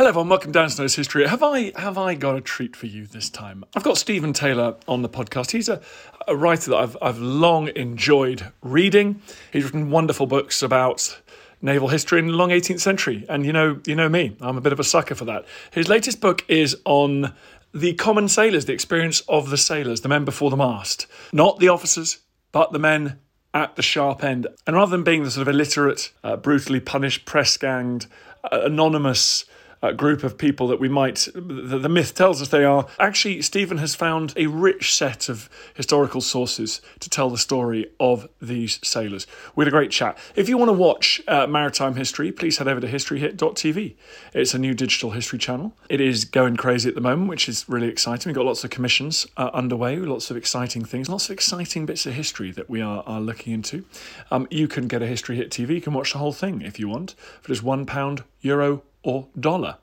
Hello everyone, welcome down to Snow's History. Have I have I got a treat for you this time? I've got Stephen Taylor on the podcast. He's a, a writer that I've I've long enjoyed reading. He's written wonderful books about naval history in the long 18th century. And you know, you know me, I'm a bit of a sucker for that. His latest book is on the common sailors, the experience of the sailors, the men before the mast. Not the officers, but the men at the sharp end. And rather than being the sort of illiterate, uh, brutally punished, press ganged, uh, anonymous uh, group of people that we might, the, the, myth tells us they are. Actually, Stephen has found a rich set of historical sources to tell the story of these sailors. We had a great chat. If you want to watch uh, maritime history, please head over to historyhit.tv. It's a new digital history channel. It is going crazy at the moment, which is really exciting. We've got lots of commissions uh, underway, lots of exciting things, lots of exciting bits of history that we are, are looking into. Um, you can get a History Hit TV, you can watch the whole thing if you want for just £1, euro, or dollar.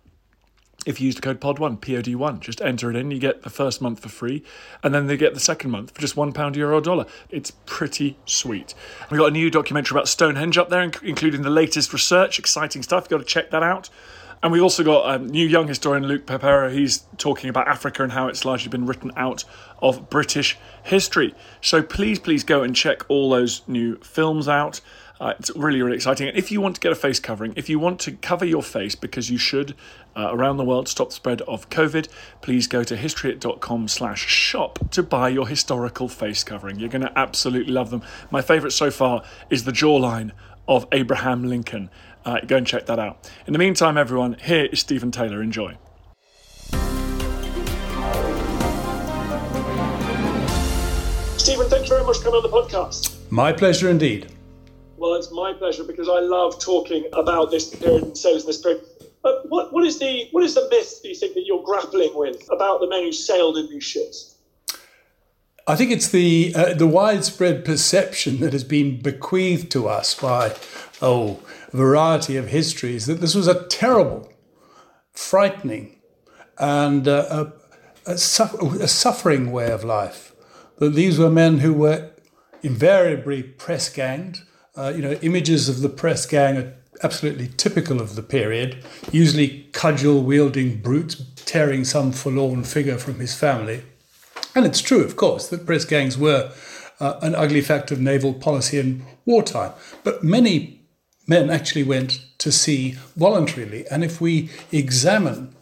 If you use the code POD1, POD1, just enter it in, you get the first month for free, and then they get the second month for just one pound, euro, or dollar. It's pretty sweet. We've got a new documentary about Stonehenge up there, including the latest research, exciting stuff. You've got to check that out. And we've also got a um, new young historian, Luke Pepera. He's talking about Africa and how it's largely been written out of British history. So please, please go and check all those new films out. Uh, it's really, really exciting. And if you want to get a face covering, if you want to cover your face because you should uh, around the world stop the spread of COVID, please go to historyhit.com slash shop to buy your historical face covering. You're going to absolutely love them. My favourite so far is the jawline of Abraham Lincoln. Uh, go and check that out. In the meantime, everyone, here is Stephen Taylor. Enjoy. Stephen, thank you very much for coming on the podcast. My pleasure indeed. Well, it's my pleasure because I love talking about this period and sailors in this period. But what, what is the what is the myth do you think that you're grappling with about the men who sailed in these ships? I think it's the uh, the widespread perception that has been bequeathed to us by oh variety of histories that this was a terrible, frightening, and uh, a, a, a suffering way of life. That these were men who were invariably press ganged, uh, you know, images of the press gang are absolutely typical of the period, usually cudgel wielding brutes tearing some forlorn figure from his family. And it's true, of course, that press gangs were uh, an ugly fact of naval policy in wartime. But many men actually went to sea voluntarily. And if we examine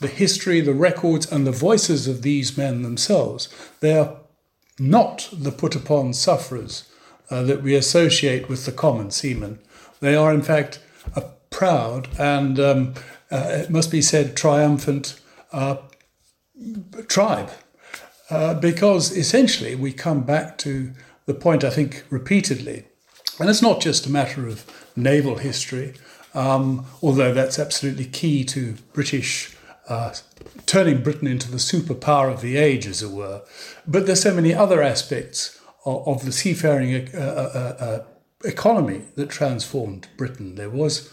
the history, the records, and the voices of these men themselves, they are not the put upon sufferers uh, that we associate with the common seaman. They are, in fact, a proud and, um, uh, it must be said, triumphant uh, tribe. Uh, because essentially we come back to the point, I think, repeatedly, and it's not just a matter of naval history, um, although that's absolutely key to British uh, turning Britain into the superpower of the age, as it were. But there's so many other aspects of, the seafaring uh, uh, uh, economy that transformed Britain. There was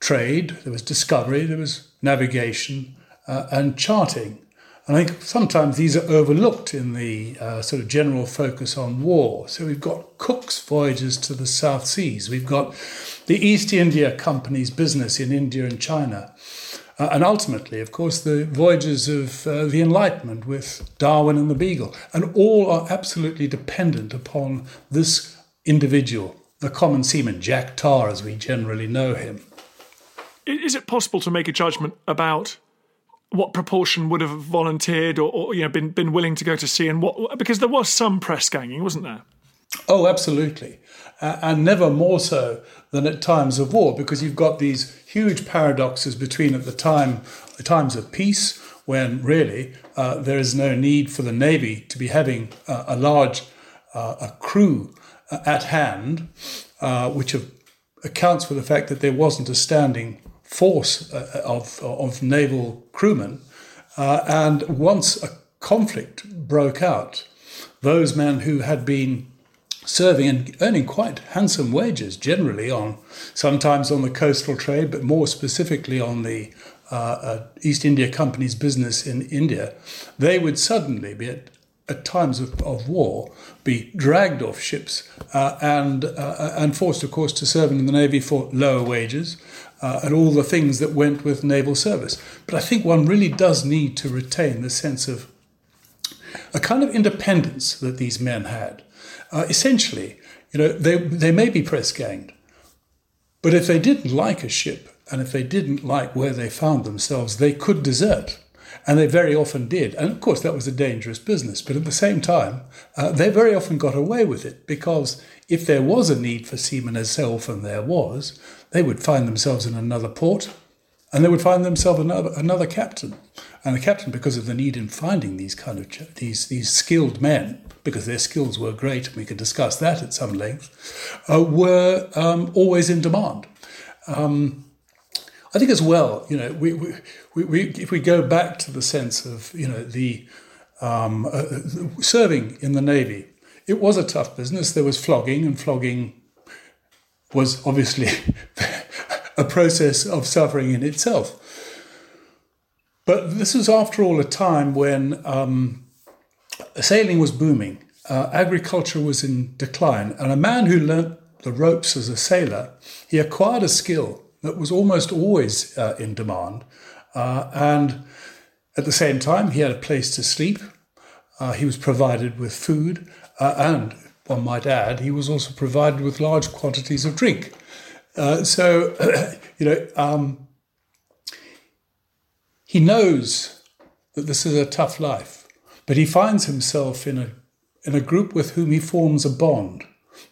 trade, there was discovery, there was navigation uh, and charting. And I think sometimes these are overlooked in the uh, sort of general focus on war. So we've got Cook's voyages to the South Seas, we've got the East India Company's business in India and China. Uh, and ultimately, of course, the voyages of uh, the Enlightenment with Darwin and the Beagle. And all are absolutely dependent upon this individual, the common seaman, Jack Tar, as we generally know him. Is it possible to make a judgment about what proportion would have volunteered or, or you know been been willing to go to sea and what because there was some press ganging wasn't there oh absolutely and never more so than at times of war, because you've got these huge paradoxes between at the time the times of peace, when really uh, there is no need for the navy to be having uh, a large uh, a crew uh, at hand, uh, which accounts for the fact that there wasn't a standing force of of naval crewmen, and once a conflict broke out, those men who had been serving and earning quite handsome wages generally on sometimes on the coastal trade, but more specifically on the uh, uh, East India Company's business in India, they would suddenly be at, at times of, of war be dragged off ships uh, and uh, and forced, of course, to serve in the navy for lower wages. uh, and all the things that went with naval service. But I think one really does need to retain the sense of a kind of independence that these men had. Uh, essentially, you know, they, they may be press ganged, but if they didn't like a ship and if they didn't like where they found themselves, they could desert. And they very often did. And of course, that was a dangerous business. But at the same time, uh, they very often got away with it because if there was a need for seamen, as so often there was, they would find themselves in another port and they would find themselves another, another captain. And the captain, because of the need in finding these kind of these these skilled men, because their skills were great, and we could discuss that at some length, uh, were um, always in demand. Um, I think as well, you know, we, we, we, if we go back to the sense of, you know, the um, uh, serving in the Navy, it was a tough business. There was flogging, and flogging was obviously a process of suffering in itself. But this was, after all, a time when um, sailing was booming, uh, agriculture was in decline, and a man who learnt the ropes as a sailor, he acquired a skill that was almost always uh, in demand. Uh, and at the same time, he had a place to sleep. Uh, he was provided with food. Uh, and one might add, he was also provided with large quantities of drink. Uh, so, you know, um, he knows that this is a tough life, but he finds himself in a, in a group with whom he forms a bond.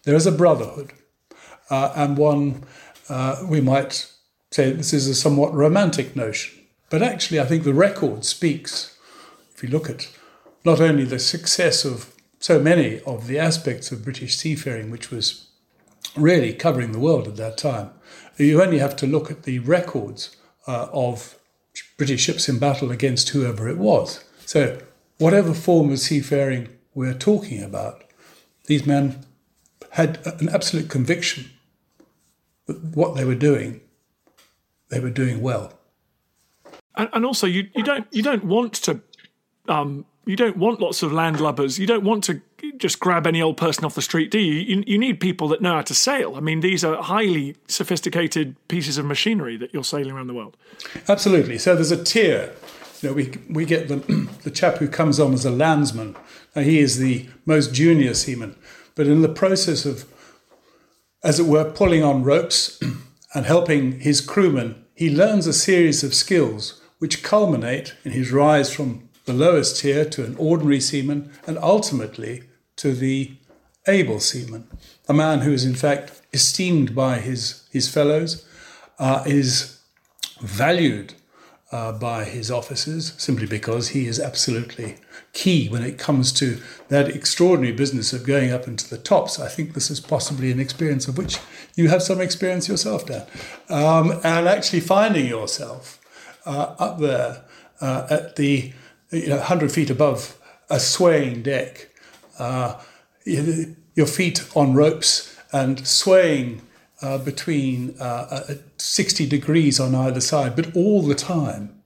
There is a brotherhood, uh, and one uh, we might say this is a somewhat romantic notion. But actually, I think the record speaks, if you look at not only the success of so many of the aspects of British seafaring, which was really covering the world at that time, you only have to look at the records uh, of British ships in battle against whoever it was. So, whatever form of seafaring we're talking about, these men had an absolute conviction that what they were doing, they were doing well. And, and also, you, you don't you don't want to um, you don't want lots of landlubbers. You don't want to just grab any old person off the street, do you? you? You need people that know how to sail. I mean, these are highly sophisticated pieces of machinery that you're sailing around the world. Absolutely. So there's a tier. You know, we we get the the chap who comes on as a landsman. Now, he is the most junior seaman, but in the process of as it were, pulling on ropes and helping his crewmen, he learns a series of skills which culminate in his rise from the lowest tier to an ordinary seaman and ultimately to the able seaman, a man who is in fact esteemed by his, his fellows, uh, is valued uh, by his officers simply because he is absolutely key when it comes to that extraordinary business of going up into the tops. I think this is possibly an experience of which you have some experience yourself, Dan, um, and actually finding yourself uh, up there uh, at the you know, 100 feet above a swaying deck, uh, your feet on ropes and swaying uh, between uh, uh, 60 degrees on either side, but all the time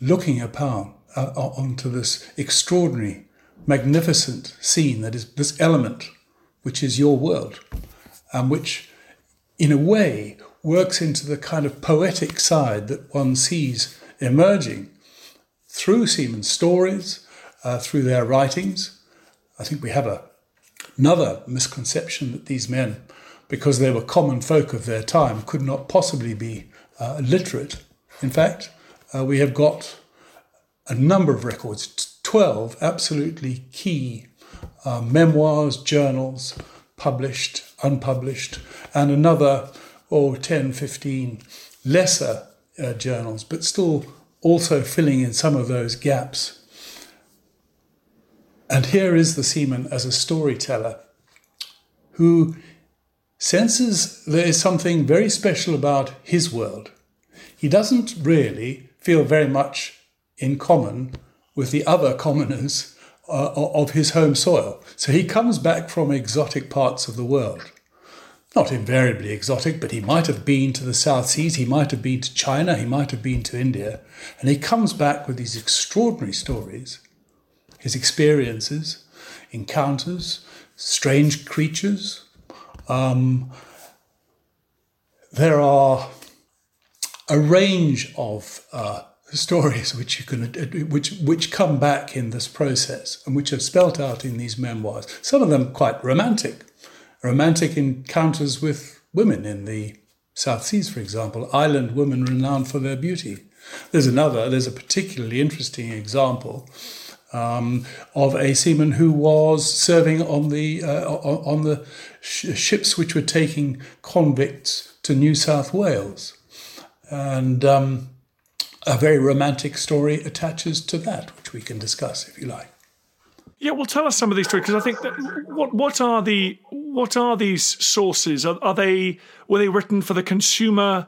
looking upon uh, onto this extraordinary, magnificent scene that is this element, which is your world, and which, in a way, works into the kind of poetic side that one sees emerging through Seaman's stories, uh, through their writings. I think we have a, another misconception that these men because they were common folk of their time, could not possibly be uh, literate. In fact, uh, we have got a number of records, 12 absolutely key uh, memoirs, journals, published, unpublished, and another, oh, 10, 15 lesser uh, journals, but still also filling in some of those gaps. And here is the seaman as a storyteller who senses there is something very special about his world. He doesn't really feel very much in common with the other commoners uh, of his home soil. So he comes back from exotic parts of the world. Not invariably exotic, but he might have been to the South Seas, he might have been to China, he might have been to India. And he comes back with these extraordinary stories, his experiences, encounters, strange creatures, um, there are a range of uh, stories which you can which which come back in this process and which are spelt out in these memoirs. Some of them quite romantic, romantic encounters with women in the South Seas, for example, island women renowned for their beauty. There's another. There's a particularly interesting example. Um, of a seaman who was serving on the uh, on the sh- ships which were taking convicts to New South Wales, and um, a very romantic story attaches to that, which we can discuss if you like. Yeah, well, tell us some of these stories because I think that what what are the what are these sources? Are, are they were they written for the consumer?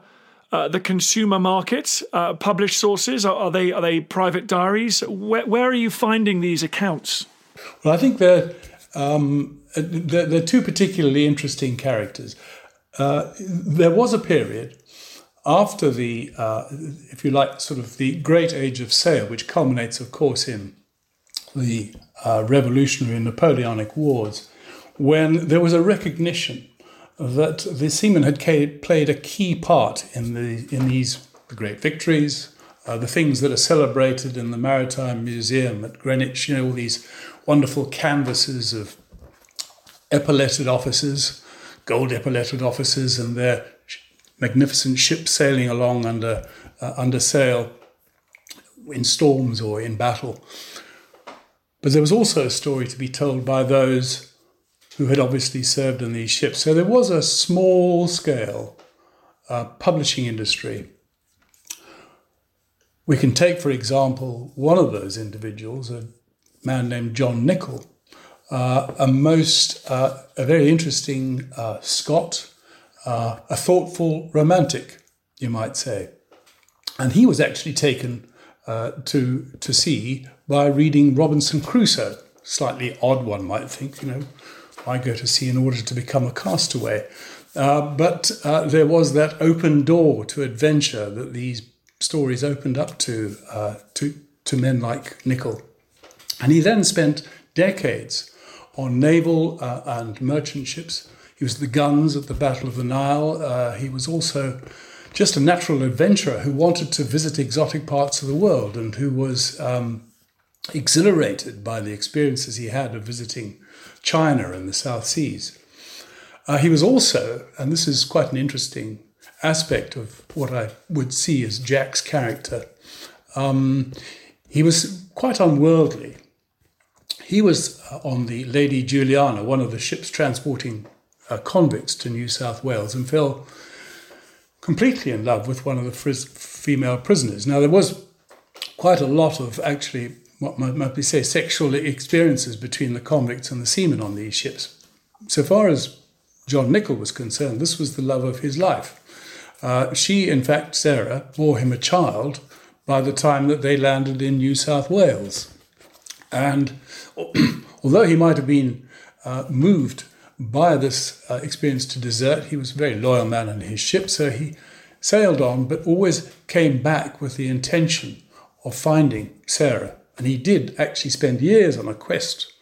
Uh, the consumer market, uh, published sources? Are, are, they are they private diaries? Where, where are you finding these accounts? Well, I think they're, um, they're, they're, two particularly interesting characters. Uh, there was a period after the, uh, if you like, sort of the great age of sail, which culminates, of course, in the uh, revolutionary and Napoleonic wars, when there was a recognition that the seamen had played a key part in the in these great victories, uh, the things that are celebrated in the Maritime Museum at Greenwich. You know, all these wonderful canvases of epauletted officers, gold epauletted officers, and their magnificent ships sailing along under uh, under sail in storms or in battle. But there was also a story to be told by those who had obviously served on these ships. So there was a small scale uh, publishing industry. We can take, for example, one of those individuals, a man named John Nichol, uh, a most uh, a very interesting uh, Scot uh, a thoughtful romantic, you might say. And he was actually taken uh, to, to sea by reading Robinson Crusoe. Slightly odd, one might think, you know, why go to sea in order to become a castaway? Uh, but uh, there was that open door to adventure that these stories opened up to, uh, to, to men like Nichol. And he then spent decades on naval uh, and merchant ships he was the guns at the Battle of the Nile. Uh, he was also just a natural adventurer who wanted to visit exotic parts of the world and who was um, exhilarated by the experiences he had of visiting China and the South Seas. Uh, he was also, and this is quite an interesting aspect of what I would see as Jack's character, um, he was quite unworldly. He was uh, on the Lady Juliana, one of the ships transporting uh, convicts to New South Wales and fell completely in love with one of the fris- female prisoners. Now, there was quite a lot of actually, what might, be say, sexual experiences between the convicts and the seamen on these ships. So far as John Nichol was concerned, this was the love of his life. Uh, she, in fact, Sarah, bore him a child by the time that they landed in New South Wales. And although he might have been uh, moved by this uh, experience to desert. He was a very loyal man on his ship, so he sailed on, but always came back with the intention of finding Sarah. And he did actually spend years on a quest,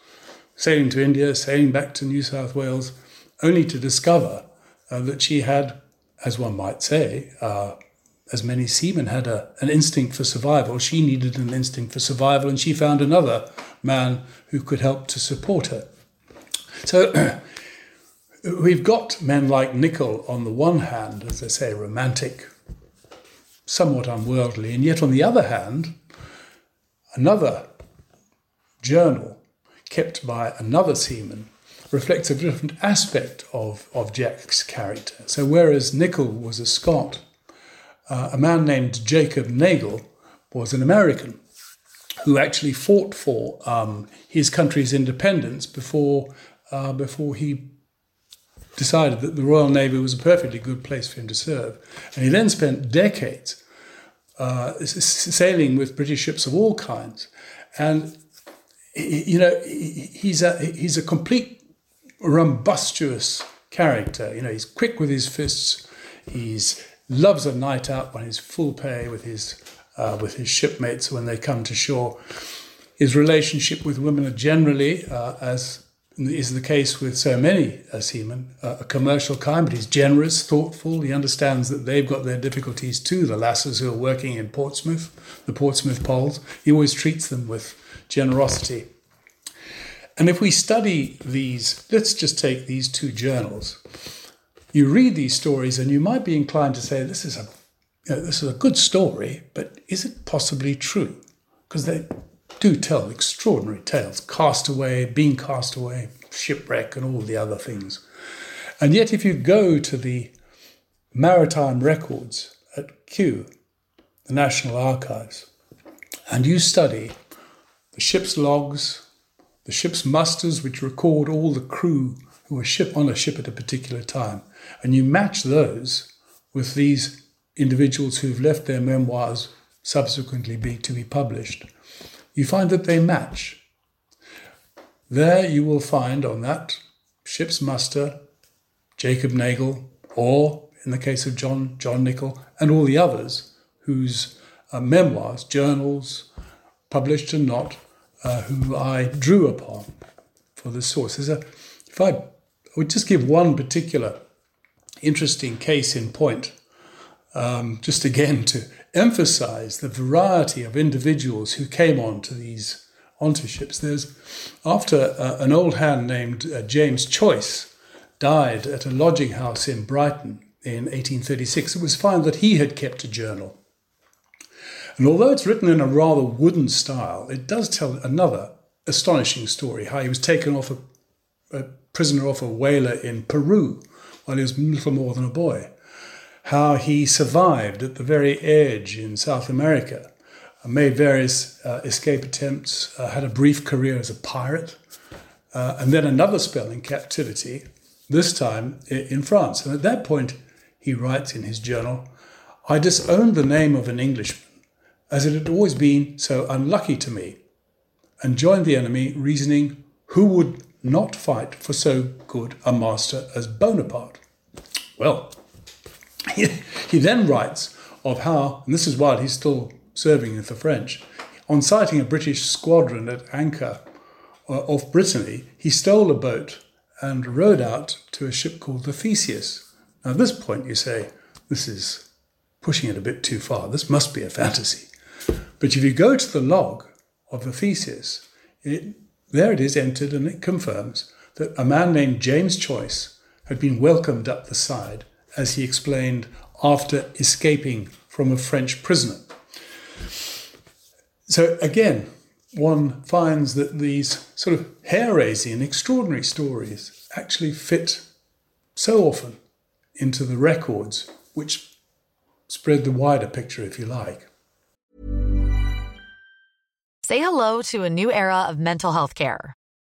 sailing to India, sailing back to New South Wales, only to discover uh, that she had, as one might say, uh, as many seamen had a, an instinct for survival, she needed an instinct for survival, and she found another man who could help to support her. So we've got men like Nichol on the one hand, as I say, romantic, somewhat unworldly, and yet on the other hand, another journal kept by another seaman reflects a different aspect of, of Jack's character. So whereas Nichol was a Scot, uh, a man named Jacob Nagle was an American who actually fought for um, his country's independence before, uh, before he decided that the Royal Navy was a perfectly good place for him to serve. And he then spent decades uh, sailing with British ships of all kinds. And, you know, he's a, he's a complete rumbustious character. You know, he's quick with his fists. He loves a night out when he's full pay with his uh, with his shipmates when they come to shore. His relationship with women are generally, uh, as is the case with so many uh, seamen, uh, a commercial kind, but he's generous, thoughtful. He understands that they've got their difficulties too, the lasses who are working in Portsmouth, the Portsmouth Polls. He always treats them with generosity. And if we study these, let's just take these two journals. You read these stories and you might be inclined to say, this is a, you know, this is a good story, but is it possibly true? Because they do tell extraordinary tales castaway, being castaway, shipwreck, and all the other things. And yet, if you go to the maritime records at Kew, the National Archives, and you study the ship's logs, the ship's musters, which record all the crew who were ship on a ship at a particular time, and you match those with these individuals who've left their memoirs subsequently be, to be published, you find that they match. There you will find on that ship's muster Jacob Nagle, or in the case of John, John Nichol, and all the others whose uh, memoirs, journals, published and not, uh, who I drew upon for the source. There's a, if I would just give one particular interesting case in point, um, just again to emphasize the variety of individuals who came onto these onto ships. There's after uh, an old hand named uh, James Choyce died at a lodging house in Brighton in 1836. It was found that he had kept a journal. And although it's written in a rather wooden style, it does tell another astonishing story how he was taken off a, a prisoner off a whaler in Peru while he was little more than a boy how he survived at the very edge in South America, made various uh, escape attempts, uh, had a brief career as a pirate, uh, and then another spell in captivity, this time in France. And at that point, he writes in his journal, I disowned the name of an Englishman, as it had always been so unlucky to me, and joined the enemy, reasoning, who would not fight for so good a master as Bonaparte? Well, he, he then writes of how, and this is while he's still serving with the French, on sighting a British squadron at anchor uh, off Brittany, he stole a boat and rowed out to a ship called the Theseus. Now, at this point, you say, this is pushing it a bit too far. This must be a fantasy. But if you go to the log of the Theseus, it, there it is entered and it confirms that a man named James Choyce had been welcomed up the side as he explained, after escaping from a French prisoner. So again, one finds that these sort of hair raising and extraordinary stories actually fit so often into the records, which spread the wider picture, if you like. Say hello to a new era of mental health care.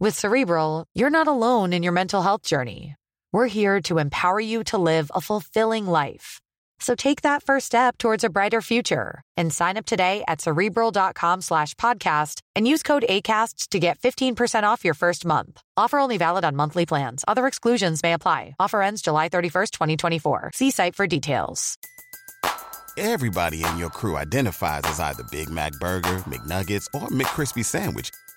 With Cerebral, you're not alone in your mental health journey. We're here to empower you to live a fulfilling life. So take that first step towards a brighter future and sign up today at cerebral.com slash podcast and use code ACasts to get 15% off your first month. Offer only valid on monthly plans. Other exclusions may apply. Offer ends July 31st, 2024. See site for details. Everybody in your crew identifies as either Big Mac Burger, McNuggets, or McCrispy Sandwich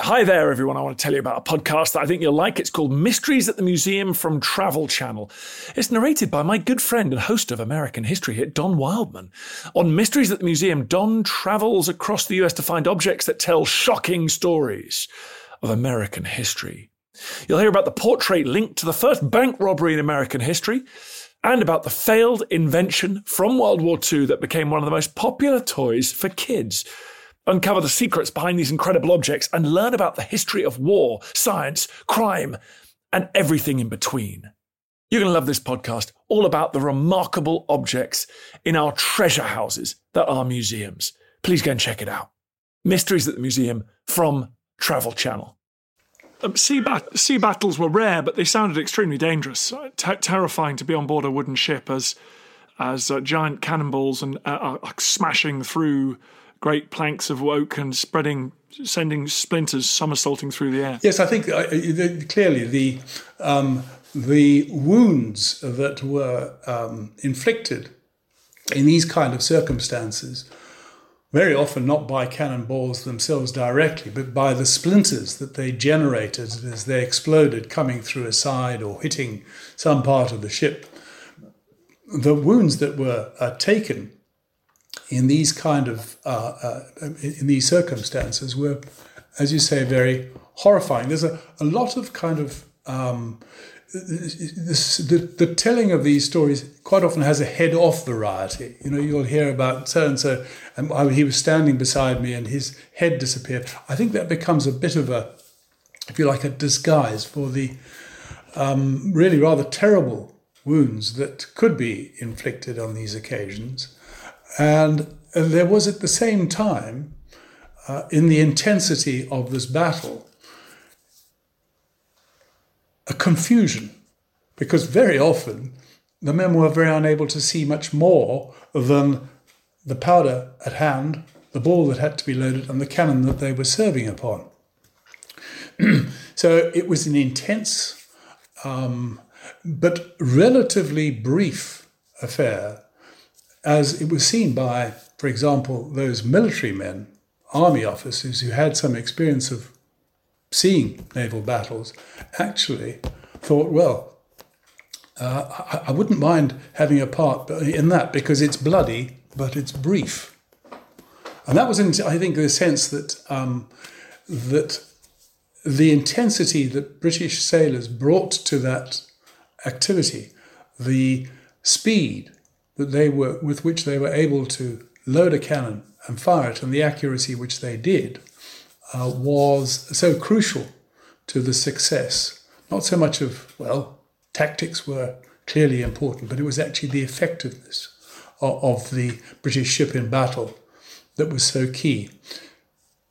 Hi there, everyone. I want to tell you about a podcast that I think you'll like. It's called Mysteries at the Museum from Travel Channel. It's narrated by my good friend and host of American History Hit, Don Wildman. On Mysteries at the Museum, Don travels across the US to find objects that tell shocking stories of American history. You'll hear about the portrait linked to the first bank robbery in American history and about the failed invention from World War II that became one of the most popular toys for kids. Uncover the secrets behind these incredible objects and learn about the history of war, science, crime, and everything in between. You're going to love this podcast, all about the remarkable objects in our treasure houses that are museums. Please go and check it out. Mysteries at the Museum from Travel Channel. Um, sea, bat- sea, battles were rare, but they sounded extremely dangerous. Uh, T- terrifying to be on board a wooden ship as as uh, giant cannonballs and uh, are smashing through great planks of oak and spreading, sending splinters somersaulting through the air. Yes, I think uh, clearly the um, the wounds that were um, inflicted in these kind of circumstances very often not by cannonballs themselves directly, but by the splinters that they generated as they exploded coming through a side or hitting some part of the ship. The wounds that were uh, taken in these kind of uh, uh, in these circumstances were, as you say, very horrifying. There's a, a lot of kind of um, this, the, the telling of these stories quite often has a head off variety. You know, you'll hear about so and so, and he was standing beside me and his head disappeared. I think that becomes a bit of a, if you like, a disguise for the um, really rather terrible wounds that could be inflicted on these occasions. And there was at the same time, uh, in the intensity of this battle, a confusion, because very often the men were very unable to see much more than the powder at hand, the ball that had to be loaded, and the cannon that they were serving upon. so it was an intense um, but relatively brief affair, as it was seen by, for example, those military men, army officers who had some experience of seeing naval battles, actually thought, well, uh, I, I, wouldn't mind having a part in that because it's bloody, but it's brief. And that was, in, I think, the sense that um, that the intensity that British sailors brought to that activity, the speed that they were with which they were able to load a cannon and fire it, and the accuracy which they did, uh, was so crucial to the success. Not so much of, well, tactics were clearly important, but it was actually the effectiveness of, of the British ship in battle that was so key.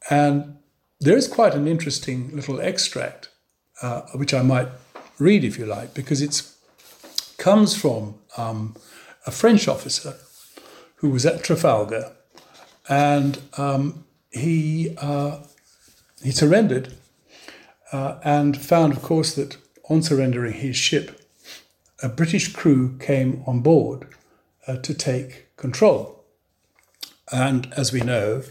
And there is quite an interesting little extract, uh, which I might read if you like, because it comes from um, a French officer who was at Trafalgar, and um, he uh, he surrendered uh, and found, of course, that on surrendering his ship, a British crew came on board uh, to take control. And as we know,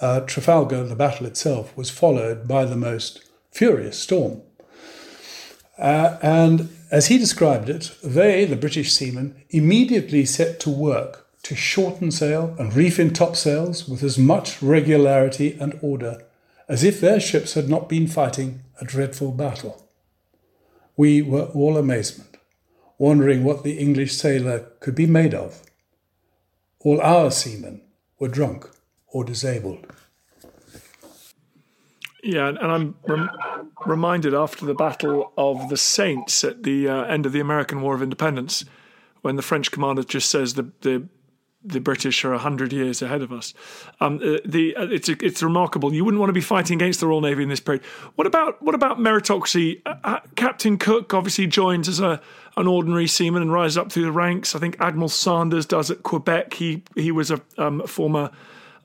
uh, Trafalgar, the battle itself, was followed by the most furious storm. Uh, and as he described it, they, the British seamen, immediately set to work to shorten sail and reef in topsails with as much regularity and order as if their ships had not been fighting a dreadful battle. We were all amazement, wondering what the English sailor could be made of. All our seamen were drunk or disabled. Yeah, and I'm rem- reminded after the Battle of the Saints at the uh, end of the American War of Independence, when the French commander just says the, the the British are hundred years ahead of us. Um, uh, the uh, it's it's remarkable. You wouldn't want to be fighting against the Royal Navy in this period. What about what about meritocracy? Uh, uh, Captain Cook obviously joins as a an ordinary seaman and rises up through the ranks. I think Admiral Saunders does at Quebec. He he was a um, former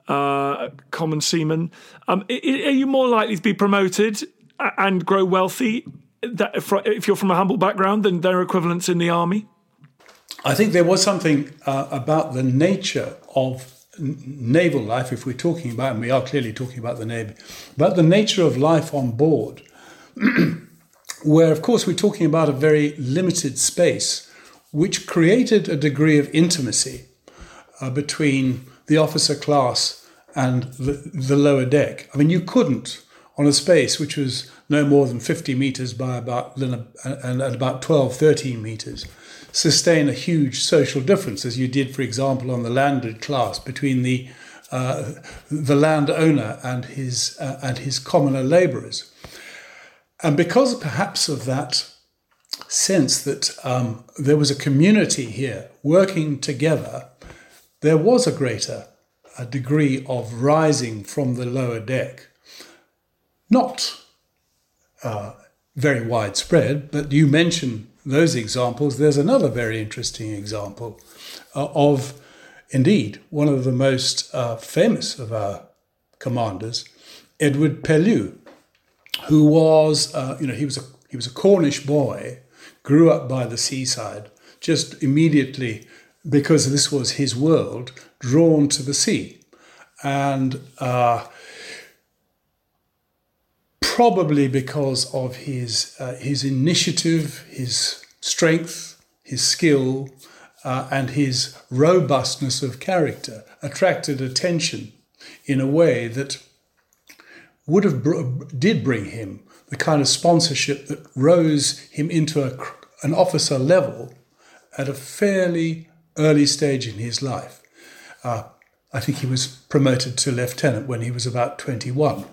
uh, common seaman. Um, are you more likely to be promoted and grow wealthy if you're from a humble background than their equivalents in the army? I think there was something uh, about the nature of naval life, if we're talking about, and we are clearly talking about the Navy, about the nature of life on board, where, of course, we're talking about a very limited space, which created a degree of intimacy uh, between the officer class and the, the lower deck. I mean, you couldn't, on a space which was no more than 50 meters by about and about 12, 13 meters, sustain a huge social difference, as you did, for example, on the landed class between the uh, the landowner and his uh, and his commoner labourers, and because perhaps of that sense that um, there was a community here working together, there was a greater a degree of rising from the lower deck. Not uh, very widespread, but you mention those examples. There's another very interesting example uh, of, indeed, one of the most uh, famous of our commanders, Edward Pellew, who was, uh, you know, he was a he was a Cornish boy, grew up by the seaside, just immediately because this was his world, drawn to the sea, and uh, probably because of his uh, his initiative, his strength, his skill, uh, and his robustness of character, attracted attention in a way that would have br- did bring him the kind of sponsorship that rose him into a, an officer level at a fairly early stage in his life. Uh, I think he was promoted to lieutenant when he was about 21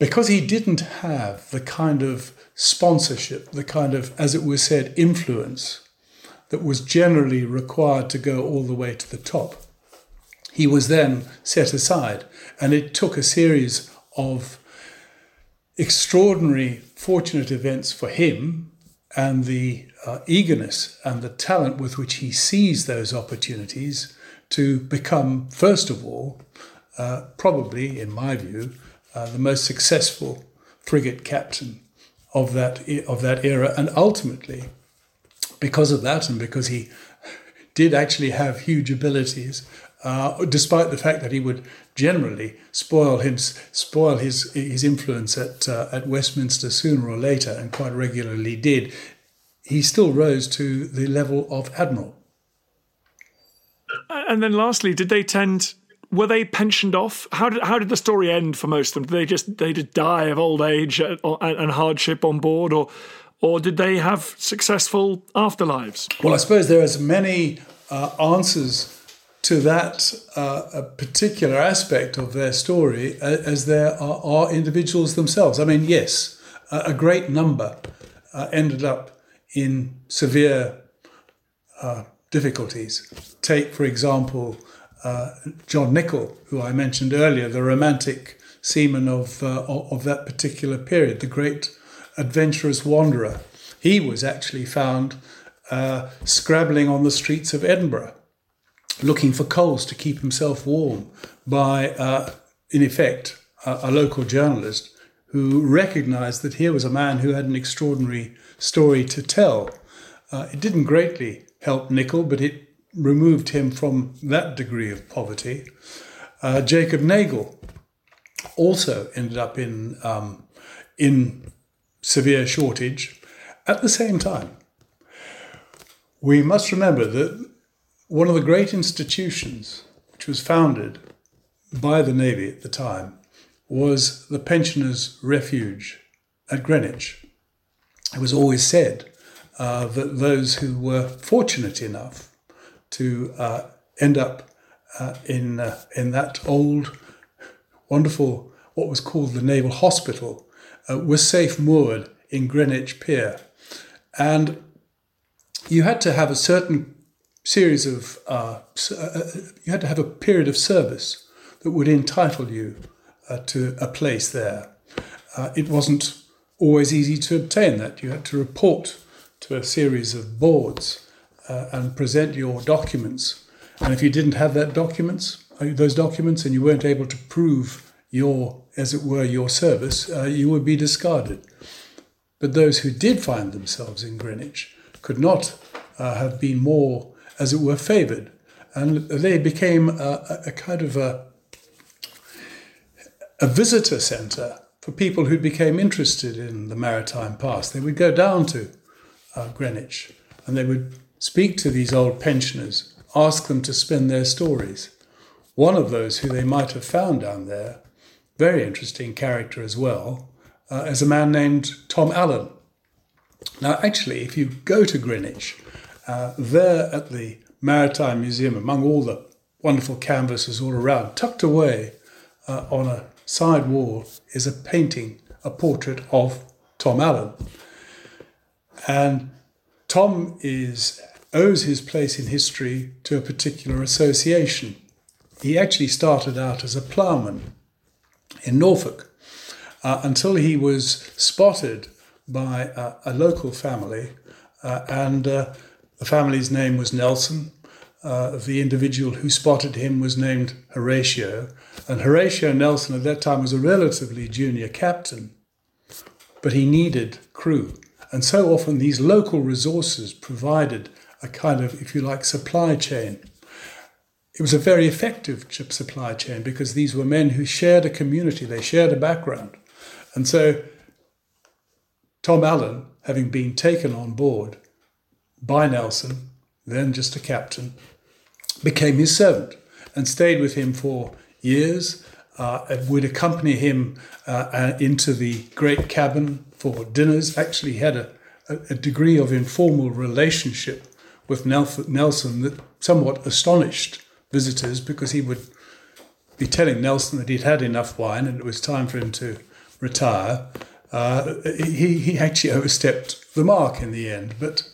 because he didn't have the kind of sponsorship, the kind of, as it was said, influence that was generally required to go all the way to the top. He was then set aside, and it took a series of extraordinary, fortunate events for him and the uh, eagerness and the talent with which he sees those opportunities to become, first of all, uh, probably, in my view, uh, the most successful frigate captain of that of that era, and ultimately, because of that, and because he did actually have huge abilities, uh, despite the fact that he would generally spoil him spoil his his influence at uh, at Westminster sooner or later, and quite regularly did, he still rose to the level of admiral. And then, lastly, did they tend were they pensioned off? How did how did the story end for most of them? Did they just they just die of old age and, and hardship on board, or or did they have successful afterlives? Well, I suppose there are as many uh, answers to that uh, particular aspect of their story as there are, are, individuals themselves. I mean, yes, a, great number uh, ended up in severe uh, difficulties. Take, for example, uh, John Nichol, who I mentioned earlier, the romantic seaman of, uh, of that particular period, the great adventurous wanderer. He was actually found uh, scrabbling on the streets of Edinburgh, looking for coals to keep himself warm by, uh, in effect, a, a local journalist who recognized that here was a man who had an extraordinary story to tell. Uh, it didn't greatly help Nichol, but it removed him from that degree of poverty. Uh, Jacob Nagle also ended up in um, in severe shortage at the same time. We must remember that one of the great institutions which was founded by the Navy at the time was the Pensioners' Refuge at Greenwich. It was always said uh, that those who were fortunate enough to uh, end up uh, in uh, in that old, wonderful what was called the Naval Hospital, uh, was safe moored in Greenwich Pier, and you had to have a certain series of uh, uh, you had to have a period of service that would entitle you to a place there. it wasn't always easy to obtain that. You had to report to a series of boards uh, and present your documents. And if you didn't have that documents, uh, those documents, and you weren't able to prove your, as it were, your service, uh, you would be discarded. But those who did find themselves in Greenwich could not uh, have been more, as it were, favoured, and they became a, a kind of a, a visitor centre for people who became interested in the maritime past. They would go down to uh, Greenwich and they would speak to these old pensioners, ask them to spin their stories. One of those who they might have found down there, very interesting character as well, uh, as a man named Tom Allen. Now, actually, if you go to Greenwich, uh, there at the Maritime Museum, among all the wonderful canvases all around, tucked away uh, on a side wall is a painting, a portrait of Tom Allen. And Tom is owes his place in history to a particular association. He actually started out as a ploughman in Norfolk uh, until he was spotted by uh, a local family, uh, and uh, the family's name was Nelson. Uh, the individual who spotted him was named Horatio, and Horatio Nelson at that time was a relatively junior captain, but he needed crew. And so often these local resources provided a kind of, if you like, supply chain. It was a very effective chip supply chain because these were men who shared a community, they shared a background. And so Tom Allen, having been taken on board by Nelson, then just a captain, became his servant and stayed with him for years, uh, would accompany him uh, uh, into the great cabin for dinners, actually had a, a degree of informal relationship with Nelson that somewhat astonished visitors because he would be telling Nelson that he'd had enough wine and it was time for him to retire. Uh, he, he actually overstepped the mark in the end, but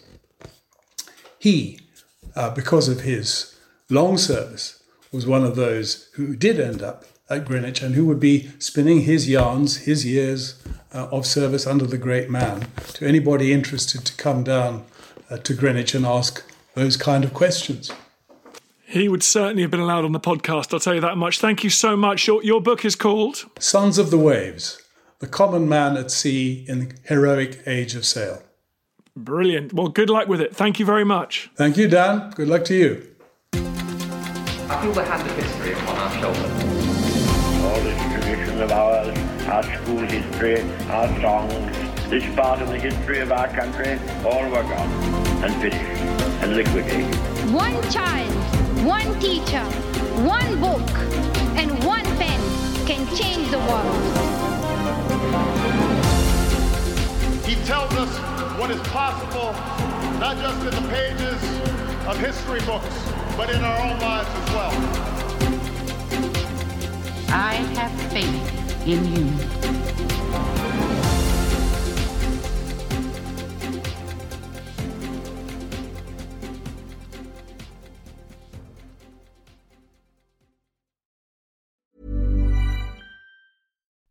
he, uh, because of his long service, was one of those who did end up at Greenwich and who would be spinning his yarns, his years uh, of service under the great man to anybody interested to come down uh, to Greenwich and ask those kind of questions. He would certainly have been allowed on the podcast, I'll tell you that much. Thank you so much. Your, your book is called Sons of the Waves The Common Man at Sea in the Heroic Age of Sail. Brilliant. Well, good luck with it. Thank you very much. Thank you, Dan. Good luck to you. I feel the hand of history upon our shoulders. All this tradition of ours, our school history, our songs, this part of the history of our country, all were gone and finished and liquidated. One child, one teacher, one book, and one pen can change the world. He tells us what is possible, not just in the pages of history books, but in our own lives as well. I have faith in you.